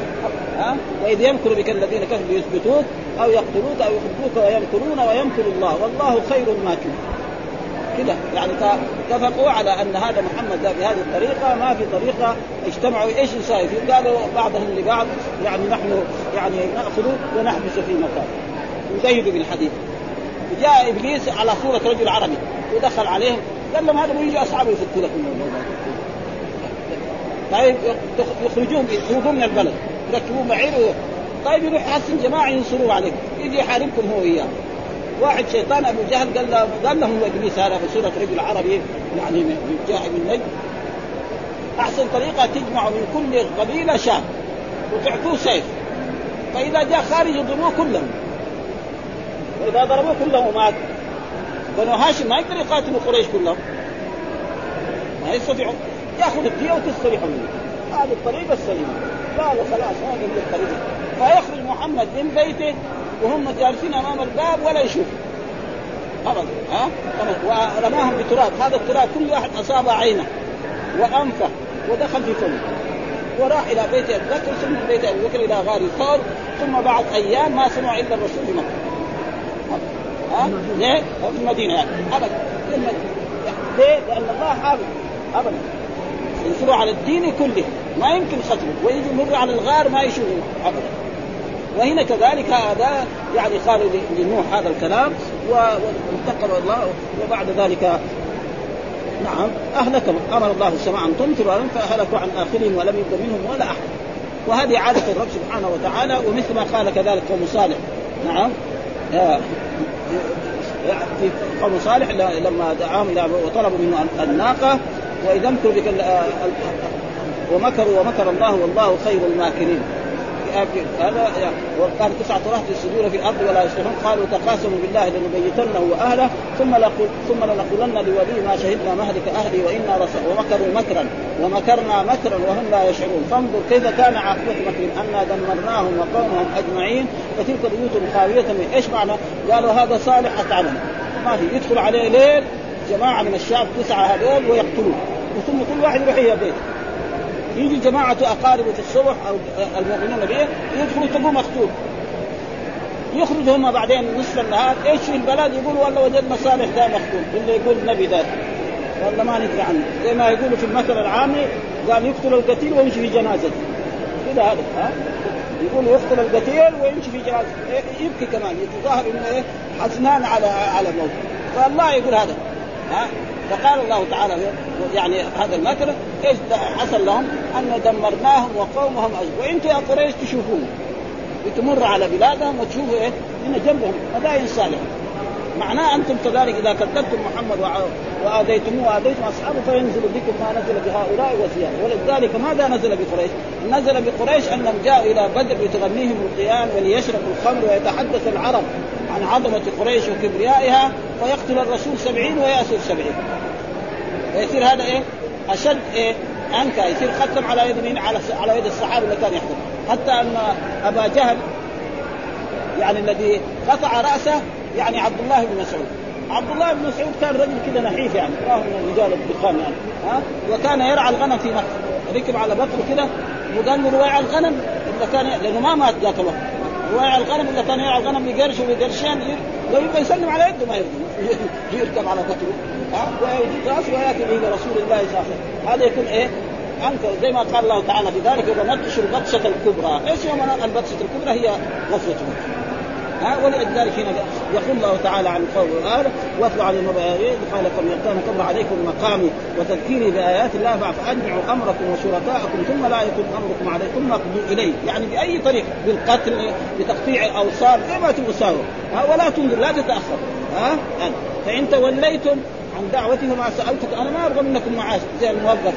[SPEAKER 2] ها وإذ يمكر بك الذين كفروا ليثبتوك أو يقتلوك أو يخرجوك ويمكرون ويمكر الله. والله خير الماكرين كده. يعني اتفقوا على أن هذا محمد بهذه الطريقة ما في طريقة. اجتمعوا إيش يساوي فيه؟ قالوا بعضهم لبعض يعني نحن يعني نأخذ ونحبس في مكان يزيدوا بالحديث. جاء إبليس على صورة رجل عربي ودخل عليهم قال لهم هذا يجي أصحابه يفكوا لكم. طيب يخرجوهم يخرجوهم من البلد. يركبوه بعير طيب يروح يحسن جماعة ينصروه عليكم يجي يحاربكم هو وياه واحد شيطان أبو جهل قال له قال لهم ابليس هذا في سورة رجل عربي يعني جاء من نجد أحسن طريقة تجمع من كل قبيلة شاب وتعطوه سيف. فإذا جاء خارج يضربوه كلهم. وإذا ضربوه كلهم مات بنو هاشم ما يقدر يقاتلوا قريش كلهم. ما يستطيعون. يأخذ الدية وتستريحوا منه. هذه الطريقة السليمة. قالوا خلاص هذه هي الطريقة. فيخرج محمد من بيته وهم جالسين أمام الباب ولا يشوفوا ابدا ها؟ ورماهم بتراب. هذا التراب كل واحد اصاب عينه وأنفه ودخل في فمه. وراح إلى بيت أبي بكر ثم من بيت أبي بكر إلى غار ثور ثم بعد أيام ما سمعوا إلا الرسول في مكة. ها؟ ليه؟ في المدينة يعني. ابدا. في المدينة. ليه؟ لأن الله حافظ. ابدا. ينصروا على الدين كله. ما يمكن قتله ويجي يمر على الغار ما يشوفه ابدا. وهنا كذلك هذا يعني قال لنوح هذا الكلام وانتقل الله وبعد ذلك نعم اهلكهم أمر الله السماء أن تمطر فأهلكوا عن آخرهم ولم يبق منهم ولا أحد. وهذه عادة الرب سبحانه وتعالى ومثل ما قال كذلك قوم صالح. نعم. آه، قوم صالح لما دعاهم وطلبوا منه الناقة وإذا امكر بك ومكروا ومكر الله والله خير الماكرين. هذا وقال تسعة رهط يفسدون في الأرض ولا يصلحون قالوا تقاسموا بالله لنبيتنه وأهله ثم لقل ثم لنقولن لولي ما شهدنا مهلك أهلي وإنا رسل ومكروا مكرا ومكرنا مكرا وهم لا يشعرون. فانظر كيف كان عاقبة مكرهم أنا دمرناهم وقومهم أجمعين. فتلك بيوت خاويه من إيش معنى؟ قالوا هذا صالح أتعلم. ما في. يدخل عليه ليل جماعة من الشعب تسعه هذول ويقتلوه ثم كل واحد يروح إلى بيته. يجي جماعة أقاربه في الصبح أو المؤمنون به يدخلوا تلقوه مقتول يخرج هم بعدين نصف النهار إيش في البلد؟ يقولوا والله وجدنا صالح ده مقتول اللي يقول النبي ده والله ما ندري عنه. زي ما يقولوا في المثل العامي قال يقتل القتيل ويمشي في جنازته كذا هذا ها؟ يقول يقتل القتيل ويمشي في جنازته يبكي كمان. يتظاهر إنه إيه حزنان على على موته فالله يقول هذا ها؟ فقال الله تعالى يعني هذا المكر إيش حصل لهم أن دمرناهم وقومهم أجل. وأنتم يا قريش تشوفون. تمر على بلادهم وتشوفوا إيه؟ هنا جنبهم مدائن صالحه معناه أنتم كذلك إذا كذبتم محمد وآذيتموه وآذيتم أصحابه فينزل بكم ما نزل بهؤلاء وزياده. ولذلك ماذا نزل بقريش؟ نزل بقريش أنهم جاءوا إلى بدر لتغنيهم القيان وليشربوا الخمر ويتحدث العرب. عن عظمة قريش وكبريائها فيقتل الرسول سبعين ويأسر سبعين. فيصير هذا إيه؟ أشد إيه؟ أنكى. يصير ختم على يد مين؟ على على يد الصحابة اللي كان يحكم. حتى أن أبا جهل يعني الذي قطع رأسه يعني عبد الله بن مسعود. عبد الله بن مسعود كان رجل كذا نحيف يعني راه من رجال الدخان يعني ها؟ وكان يرعى الغنم في مكه ركب على بطنه كذا وقال له الغنم اذا كان لأنه ما مات ذاك الوقت. رواع الغنم اذا كان يرعى الغنم بقرش وبقرشين ويبقى يسلم على يده ما يرضى يركب على بطنه ها؟ ويجي راسه ويأتي به رسول الله صلى الله عليه وسلم. هذا يكون إيه؟ انت زي ما قال الله تعالى في ذلك ونبطش البطشة الكبرى، إيش يوم البطشة الكبرى؟ هي غزوه ها ولذلك هنا يقول الله تعالى عن قول هذا واتلو عليهم قال لكم كان كبر عليكم مقامي وتذكيري بآيات الله فاجمعوا أمركم وشركاءكم ثم لا يكون أمركم عليكم مقضوا إليه. يعني بأي طريق بالقتل بتقطيع اوصال زي ما تساووا ها ولا تنظر لا تتأخر. ها فإن توليتم عن دعوته ما سألتك أنا ما أبغى منكم معاش زي الموظف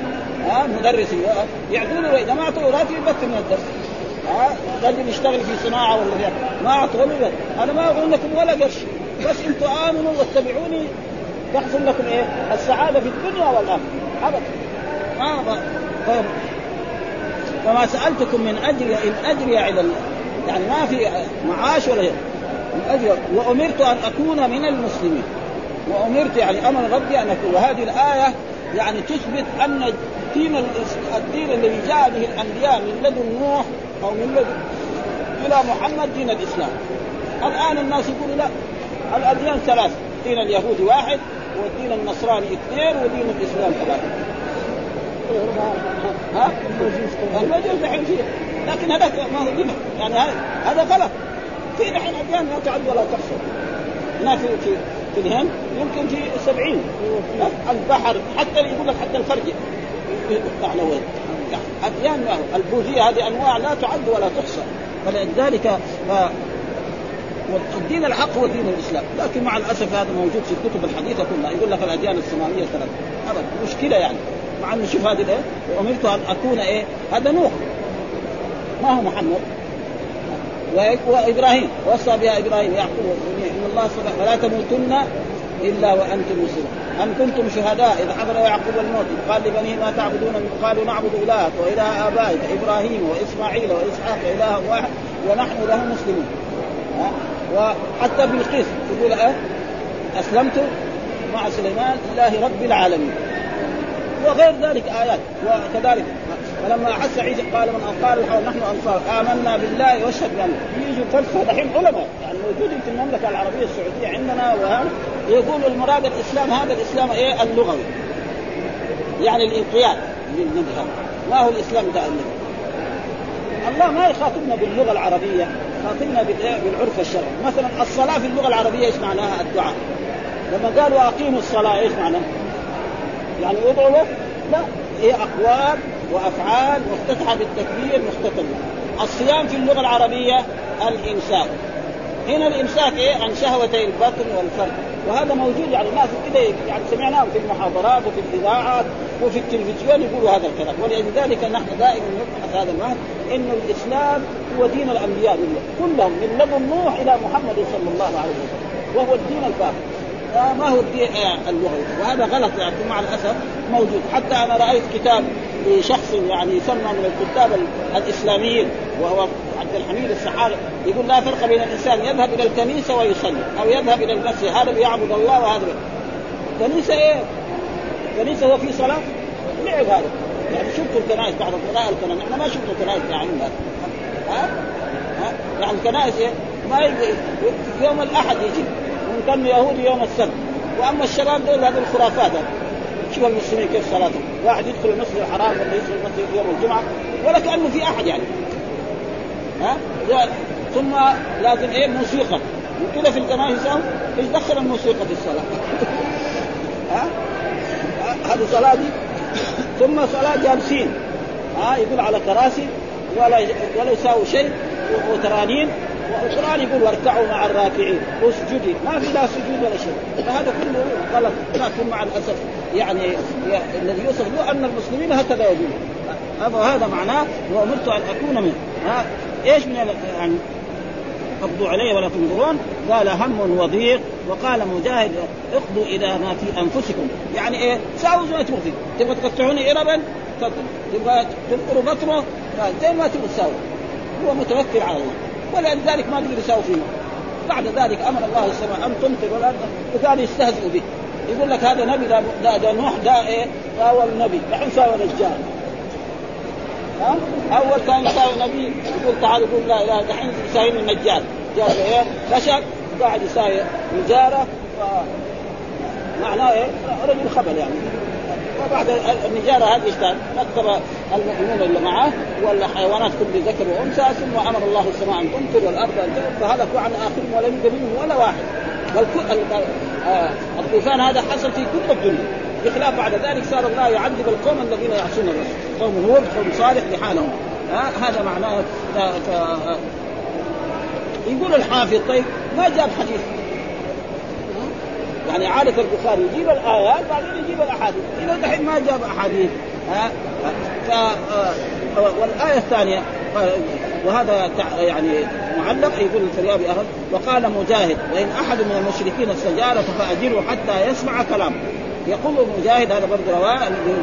[SPEAKER 2] ها مدرسي يعطوني وإذا ما اعطوا راتب يبكي من الدرس. رجل يشتغل في صناعة ولا غير. ما اعطوا أنا ما أقول لكم ولا قرش. بس أنتم آمنوا واتبعوني. تحصل لكم إيه؟ السعادة في الدنيا والآخرة. ابدا. ما فما سألتكم من أجل إن اجري إلى يعني ما في معاش ولا غير من أجل وأمرت أن أكون من المسلمين. وأمرت يعني أمر ربي أن أكون. وهذه الآية يعني تثبت أن دين الدين الذي جاء به الأنبياء من لدن نوح أو من لدن إلى محمد دين الإسلام. الآن الناس يقولوا لا الأديان ثلاث دين اليهود واحد والدين النصراني اثنين ودين الإسلام ثلاثة. ها؟ المجوس دحين فيه. لكن هذاك ما هو دين. يعني هذا غلط. في دحين أديان لا تعد ولا تحصى. هنا في في الهند يمكن في سبعين. البحر حتى يقول لك حتى الفرج يقطع وين؟ اديان البوذية هذه أنواع لا تعد ولا تحصى. فلذلك. والدين الحق هو دين الإسلام، لكن مع الأسف هذا موجود في الكتب الحديثة كلها. يقول لك الأديان السماوية ثلاث ابدا مشكلة يعني. مع انه شوف هذه إيه وأمرت أن أكون إيه؟ هذا نوح. ما هو محمد؟ وإبراهيم. وصى بها إبراهيم. يعقوب. إن الله صدق. فلا تموتن إلا وأنتم مسلمون. أم كنتم شهداء اذ حضر يعقوب الموت؟ قال لبنيه ما تعبدون قالوا نعبد إلهك وإله آبائك إبراهيم وإسماعيل وإسحاق إله واحد ونحن له مسلمون. وحتى بالقيس يقول أه؟ أسلمت مع سليمان لله رب العالمين. وغير ذلك آيات. وكذلك فلما احس عيسى قال من قال نحن أنصار. آمنا بالله واشهد بان يجوا فلسفه دحين علماء. يعني موجودين في المملكة العربية السعودية عندنا وهذا يقولوا المراد الإسلام هذا الإسلام إيه؟ اللغوي. يعني الانقياد. للمذهب ما هو الإسلام ده الله ما يخاطبنا باللغة العربية. خاطبنا بالعرف الشرعي مثلا الصلاة في اللغة العربية إيش معناها؟ الدعاء. لما قالوا أقيموا الصلاة إيش معناه؟ يعني ادعوا؟ لا. هي أقوال وأفعال مفتتحه بالتكبير مختتمه الصيام في اللغة العربية الإمساك. هنا الإمساك إيه؟ عن شهوتي البطن والفرد. وهذا موجود يعني الناس كده يعني سمعناه في المحاضرات وفي الإذاعات وفي التلفزيون يقولوا هذا الكلام. ولذلك نحن دائما نبحث هذا المعنى انه الإسلام هو دين الأنبياء كلهم من لدن نوح إلى محمد صلى الله عليه وسلم وهو الدين الفاخر ما هو الدين اللغوي وهذا غلط يعني مع الأسف موجود حتى أنا رأيت كتاب لشخص يعني يسمى من الكتاب الإسلاميين وهو عبد الحميد السحاري يقول لا فرق بين الإنسان يذهب إلى الكنيسة ويصلي أو يذهب إلى المسجد هذا بيعبد الله وهذا كنيسة إيه؟ كنيسة هو في صلاة؟ لعب هذا يعني شفتوا الكنائس بعض القراء الكنائس إحنا ما شفتوا الكنائس عندنا ها؟ ها؟ يعني الكنائس إيه؟ ما يجي يوم الأحد يجي وكان يهودي يوم السبت. وأما الشباب دول هذه الخرافات شوف المسلمين؟ كيف صلاتهم؟ واحد يدخل المسجد الحرام ولا يدخل المسجد يوم الجمعة ولا كأنه في أحد يعني. ها؟ ثم لازم إيه؟ موسيقى. وكذا في الكنائس إيش دخل الموسيقى في الصلاة؟ ها؟ هذه صلاة دي. ثم صلاة جالسين. ها؟ يقول على كراسي ولا ولا يساوي شيء وترانين. والقران يقول واركعوا مع الراكعين واسجدي ما في لا سجود ولا شيء. فهذا كله غلط. لكن مع الأسف. يعني الذي يوصف له أن المسلمين هكذا يقولون. هذا معناه وامرت أن أكون من ها؟ إيش من يعني أقضوا علي ولا تنظرون؟ قال هم وضيق. وقال مجاهد اقضوا إلى ما في أنفسكم. يعني إيه؟ ساووا زي ما تبغوا تبغى تقطعوني اربا؟ تبغى تنقروا بطنه؟ زي ما تبغوا تساووا. هو متوكل على الله. ولذلك ما تقدر يساوي فيه. بعد ذلك أمر الله السماء أن تمطر والارض وكان يستهزئ به. يقول لك هذا نبي ده, ده نوح ده إيه ساوى النبي دحين ساوى الرجال ها؟ أول كان يساوي نبي يقول تعال يقول لا اله دحين يساوي النجار. جاب إيه خشب قاعد يساوي نجاره معناه إيه رجل خبل يعني. وبعد النجارة هذه كان؟ نكب المؤمنون اللي معه والحيوانات كل ذكر وأنثى ثم أمر الله السماء أن تمطر والأرض أن تمطر فهلكوا عن اخرهم ولم يبقى منهم ولا واحد. آه الطوفان هذا حصل في كل الدنيا. بخلاف بعد ذلك صار الله يعذب القوم الذين يعصون الرسول. قوم هود قوم صالح لحالهم. آه هذا معناه يقول الحافظ طيب ما جاب حديث؟ يعني عادة البخاري يجيب الآيات بعدين يجيب الأحاديث. إذا دحين ما جاب أحاديث. ها؟ ف والآية الثانية وهذا يعني معلق يقول الفريابي أهل وقال مجاهد وإن أحد من المشركين استجار فأجره حتى يسمع كلامه. يقول مجاهد هذا برضه رواه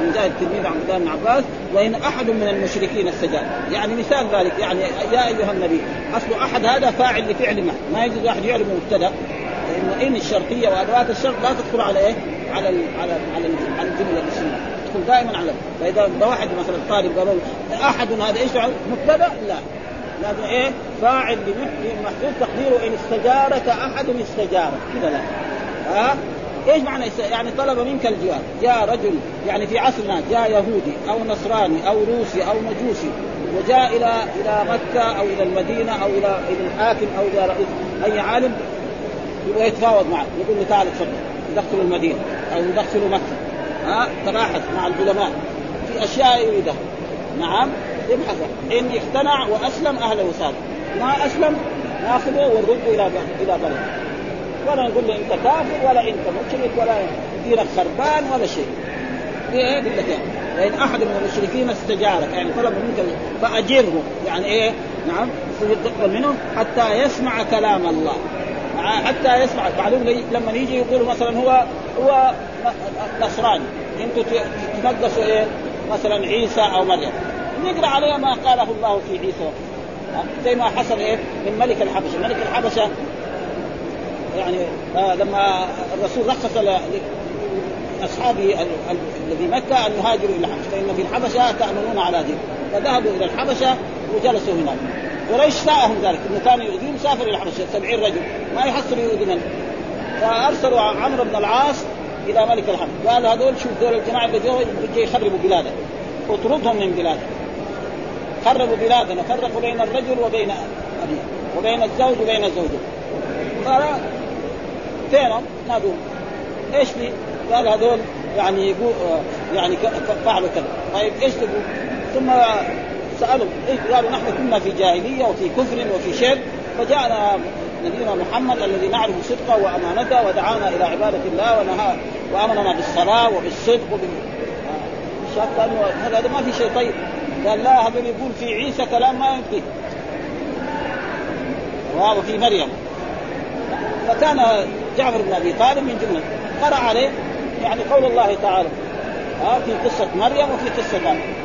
[SPEAKER 2] مجاهد تلميذ عبد الله بن عباس وإن أحد من المشركين استجاب يعني مثال ذلك يعني يا أيها النبي أصل أحد هذا فاعل لفعل ما ما يجوز واحد يعرف مبتدأ. لأنه إن الشرطية وأدوات الشرط لا تدخل على إيه؟ على ال على ال على, ال على الجملة الاسميه تدخل دائما على فإذا واحد مثلا طالب قالوا أحد هذا إيش مبتدأ؟ لا. لازم إيه؟ فاعل محدود تقديره إن استجارك أحد استجارك. كذا لا. ها؟ إيش معنى يعني طلب منك الجوار جاء رجل يعني في عصرنا جاء يهودي أو نصراني أو روسي أو مجوسي وجاء إلى إلى مكة أو إلى المدينة أو إلى إلى الحاكم أو إلى رئيس أي عالم يبغى يتفاوض معه. يقول له تعال تفضل ندخل المدينة أو ندخل مكة. ها؟ تباحث مع العلماء. في أشياء يريدها. نعم. يبحث إن اقتنع وأسلم أهلا وسهلا ما أسلم ناخذه ونرده إلى إلى بلده ولا نقول له أنت كافر ولا أنت مشرك ولا دينك خربان ولا شيء. إيه؟ يقول لك يعني. وان أحد من المشركين استجارك. يعني طلب منك فأجره. يعني إيه؟ نعم. تقبل منه حتى يسمع كلام الله. حتى يسمع معلوم لما يجي يقول مثلا هو هو نصراني أنتم تنقصوا إيه؟ مثلا عيسى أو مريم. نقرأ عليه ما قاله الله في عيسى. زي ما حصل إيه؟ من ملك الحبشة. ملك الحبشة يعني آه لما الرسول رخص لأصحابه الذي مكة أن يهاجروا إلى الحبشه فإن في الحبشة تامنون على دين. فذهبوا إلى الحبشة وجلسوا هناك. قريش ساءهم ذلك إنه كانوا يؤذون سافر إلى الحبشه 70 رجل ما يحصلوا يؤذي من فأرسلوا عمرو بن العاص إلى ملك الحبشه قال هذول شوف دول الجماعة اللي جو يخربوا بلادك اطردهم من بلادك خربوا بلادنا فرقوا بين الرجل وبين أبيه وبين الزوج وبين زوجه فينهم؟ نادوا إيش في؟ قال هذول يعني يعني فعلوا كذا طيب إيش تقول؟ ثم سالوا إيه قالوا نحن كنا في جاهلية وفي كفر وفي شرك فجاءنا نبينا محمد الذي نعرف صدقه وأمانته ودعانا إلى عبادة الله ونهى وأمرنا بالصلاة وبالصدق وبال شاف هذا ما في شيء طيب. قال لا هذا يقول في عيسى كلام ما يمكن وفي مريم. فكان جعفر بن أبي طالب من جملة قرأ عليه يعني قول الله تعالى ها في قصة مريم وفي قصة مريم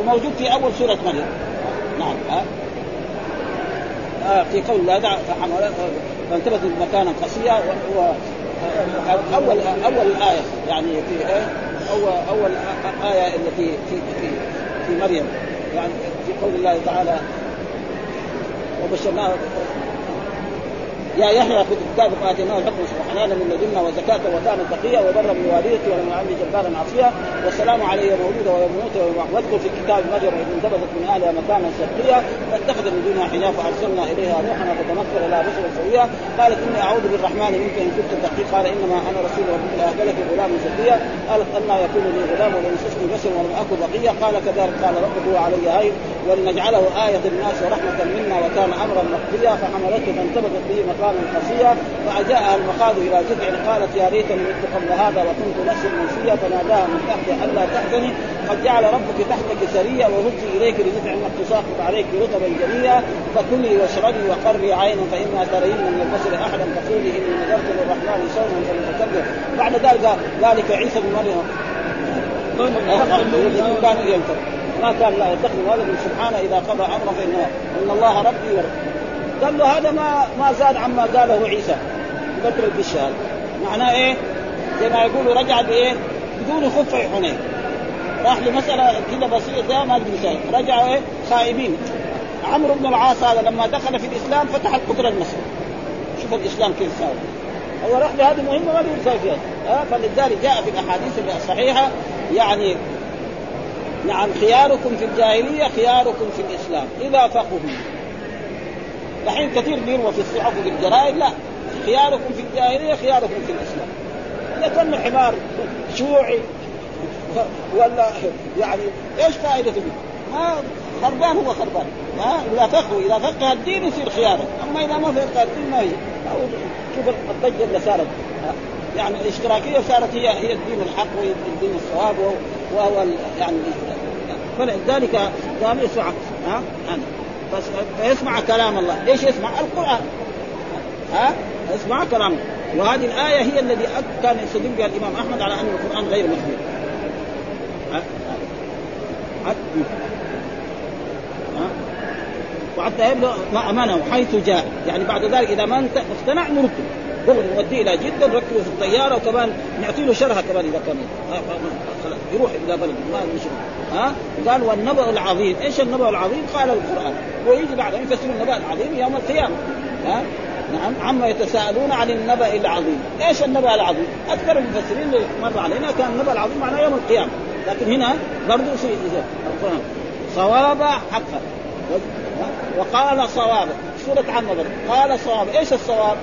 [SPEAKER 2] وموجود في أول سورة مريم نعم ها؟ آه في قول الله فانتبت مكانا قصيا و اول أول الايه يعني في إيه؟ اول أول آية التي في في في مريم. يعني في قول الله تعالى وبشرناه يا يحيى خذ كتابك واتيناه الحكم سبحانه من لدنا وزكاة وكان تقيا وبرا بوالدتي ولم يعمل جبارا عصيا. والسلام علي مولود ويموت واذكر في كتاب مريم اذ انتبذت من اهلها مكانا شرقيا. فاتخذ من دونها حجاب فأرسلنا إليها روحنا فتمثل لها بشرا سويا. قالت إني أعوذ بالرحمن منك إن كنت تقي قال إنما أنا رسول ربك لاهب لك غلام زكيا قالت أنا يكون لي غلام ولم يمسسني بشر ولم أكن بقيا قال كذلك قال ربك هو علي هين ولنجعله آية للناس ورحمة منا وكان أمرا مقضيا. فحملته فانتبذت به مقاما قصيا فأجاءها المخاض إلى جذع قالت يا ليتني مت قبل هذا وكنت نفسا منسيا فناداها من تحت ألا تحزني. قد جعل ربك تحتك سريا وهزي إليك بجذع النخل تساقط عليك رطبا جنيا فكلي واشربي وقري عينا فإما ترين من البشر أحدا. فقولي إني نذرت للرحمن صوما فلتكبر بعد ذلك ذلك عيسى بن مريم. ما كان لا يتخذ ولد سبحانه إذا قضى أمرا فانه إن الله ربي ورب. قال له هذا ما ما زاد عما قاله عيسى. بدر البشار معناه إيه؟ زي ما يقولوا رجع بإيه؟ بدون خف حنين. راح لمسألة كذا بسيطة ما أدري رجعوا إيه؟ خائبين. عمرو بن العاص هذا لما دخل في الإسلام فتح القطر المسجد. شوف الإسلام كيف ساوي هو راح لهذه مهمة ما يساوي فيها. أه؟ فلذلك جاء في الأحاديث الصحيحه يعني نعم خياركم في الجاهلية خياركم في الإسلام. إذا فقهوا. دحين كثير بيروى في الصحف وفي الجرائد لا. خياركم في الجاهلية خياركم في الإسلام. إذا كان حمار شيوعي ولا يعني إيش فائدته؟ ما خربان هو خربان. ما إذا فقهوا إذا فقه الدين يصير خيارا أما إذا ما فقه الدين ما هي. شوف الضجة اللي صارت. يعني الاشتراكية صارت هي هي الدين الحق وهي الدين الصواب وهو يعني فلذلك قام يسمع ها؟ فيسمع كلام الله، إيش يسمع؟ القرآن. ها؟ يسمع كلام. وهذه الآية هي الذي كان يستدل بها الإمام أحمد على أن القرآن غير مخلوق وحتى يبلغ ما أمانة حيث جاء. يعني بعد ذلك إذا ما اقتنع نرده دغري نوديه إلى جده نركبه في الطيارة وكمان نعطي له شرها كمان إذا كان يروح إلى بلد ما ها؟ قال والنبأ العظيم. إيش النبأ العظيم؟ قال القرآن. ويجي بعد يفسر النبأ العظيم يوم القيامة. ها؟ نعم. عما يتساءلون عن النبأ العظيم، إيش النبأ العظيم؟ أكثر المفسرين اللي مر علينا كان النبأ العظيم معناه يوم القيامة، لكن هنا برضه في القرآن. صواب حقا. وقال صواب. سورة عمر قال صواب. إيش الصواب؟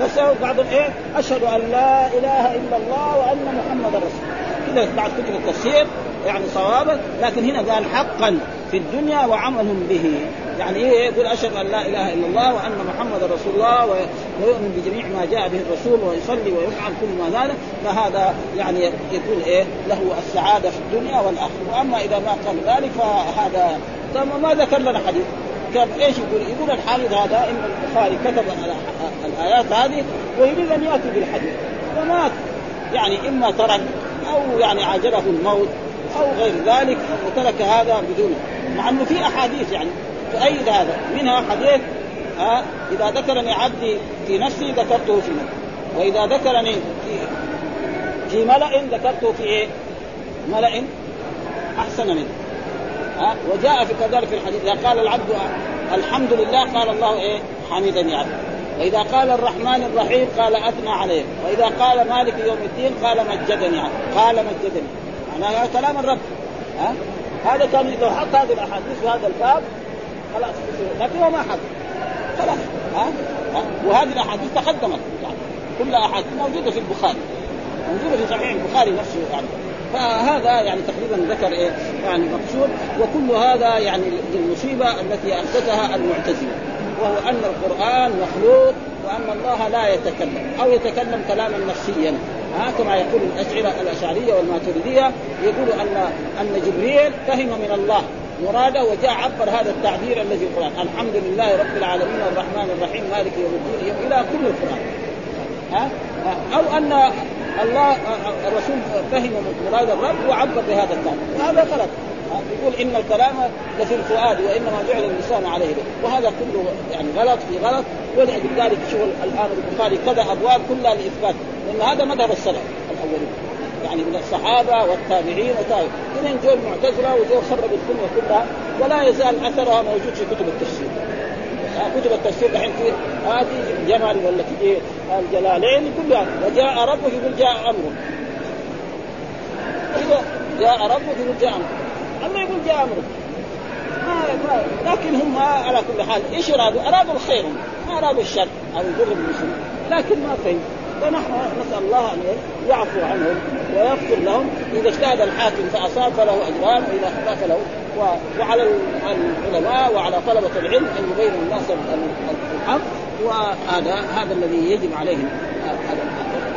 [SPEAKER 2] فسأل بعضهم إيه؟ أشهد أن لا إله إلا الله وأن محمدا رسول كذا بعد كتب التفسير يعني صوابا لكن هنا قال حقا في الدنيا وعمل به. يعني إيه؟ يقول أشهد أن لا إله إلا الله وأن محمدا رسول الله ويؤمن بجميع ما جاء به الرسول ويصلي ويفعل كل ما ذلك فهذا يعني يكون إيه؟ له السعادة في الدنيا والآخرة. وأما إذا ما قال ذلك فهذا ما ذكر لنا حديث. كان إيش يقول؟ يقول الحديث هذا إن البخاري كتب الآيات هذه ويريد أن يأتي بالحديث فمات يعني إما ترك أو يعني عجله الموت أو غير ذلك وترك هذا بدون مع إنه في أحاديث يعني تؤيد هذا منها حديث ها إذا ذكرني عبدي في نفسي ذكرته في نفسي وإذا ذكرني في في ملأ ذكرته في إيه؟ ملأ أحسن منه ها؟ وجاء في كذلك في الحديث إذا قال العبد الحمد لله قال الله إيه؟ حمدني عبد. وإذا قال الرحمن الرحيم قال أثنى عليه وإذا قال مالك يوم الدين قال مجدني عبد. قال مجدني. معناها كلام الرب. ها؟ هذا كان لو حط هذه الأحاديث في هذا الباب خلاص. لكن ما حط. خلاص. ها, ها؟ وهذه الأحاديث تقدمت. يعني كلها أحاديث موجودة في البخاري. موجودة في صحيح البخاري نفسه. يعني فهذا يعني تقريبا ذكر إيه يعني مقصود. وكل هذا يعني المصيبه التي احدثها المعتزلة وهو أن القرآن مخلوق وأن الله لا يتكلم أو يتكلم كلاما نفسيا. ها كما يقول الأشعرة الأشعرية والماتريدية يقول أن أن جبريل فهم من الله مراده وجاء عبر هذا التعبير الذي في القرآن. الحمد لله رب العالمين الرحمن الرحيم مالك يوم الدين إلى كل القرآن. ها أو أن الله الرسول فهم مراد الرب وعبر بهذا التعبير هذا غلط. يقول إن الكلام لفي الفؤاد وإنما جعل اللسان عليه وهذا كله يعني غلط في غلط. ولذلك شوف الآن البخاري كذا أبواب كلها لإثبات. لأن هذا مذهب السلف الأولين. يعني من الصحابة والتابعين وتابعين. اذا جو المعتزله وجو خربوا الدنيا كلها ولا يزال أثرها موجود في كتب التفسير. كتب التفسير دحين في هذه جمل ولا تجي الجلالين كلها وجاء ربك يقول جاء أمره. إذا جاء ربك يقول جاء أمره. الله يقول جاء أمره. لكن هم على كل حال إيش أرادوا؟ أرادوا الخير ما أرادوا الشر أو يضر المسلمين لكن ما فهم فنحن نسال الله أن يعفو عنهم ويغفر لهم. إذا اجتهد الحاكم فأصاب فله أجران وإذا اخطا فله وعلى العلماء وعلى طلبة العلم أن يبينوا الناس الحق. وهذا هذا الذي يجب عليهم.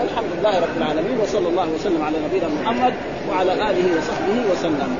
[SPEAKER 2] الحمد لله رب العالمين وصلى الله وسلم على نبينا محمد وعلى آله وصحبه وسلم.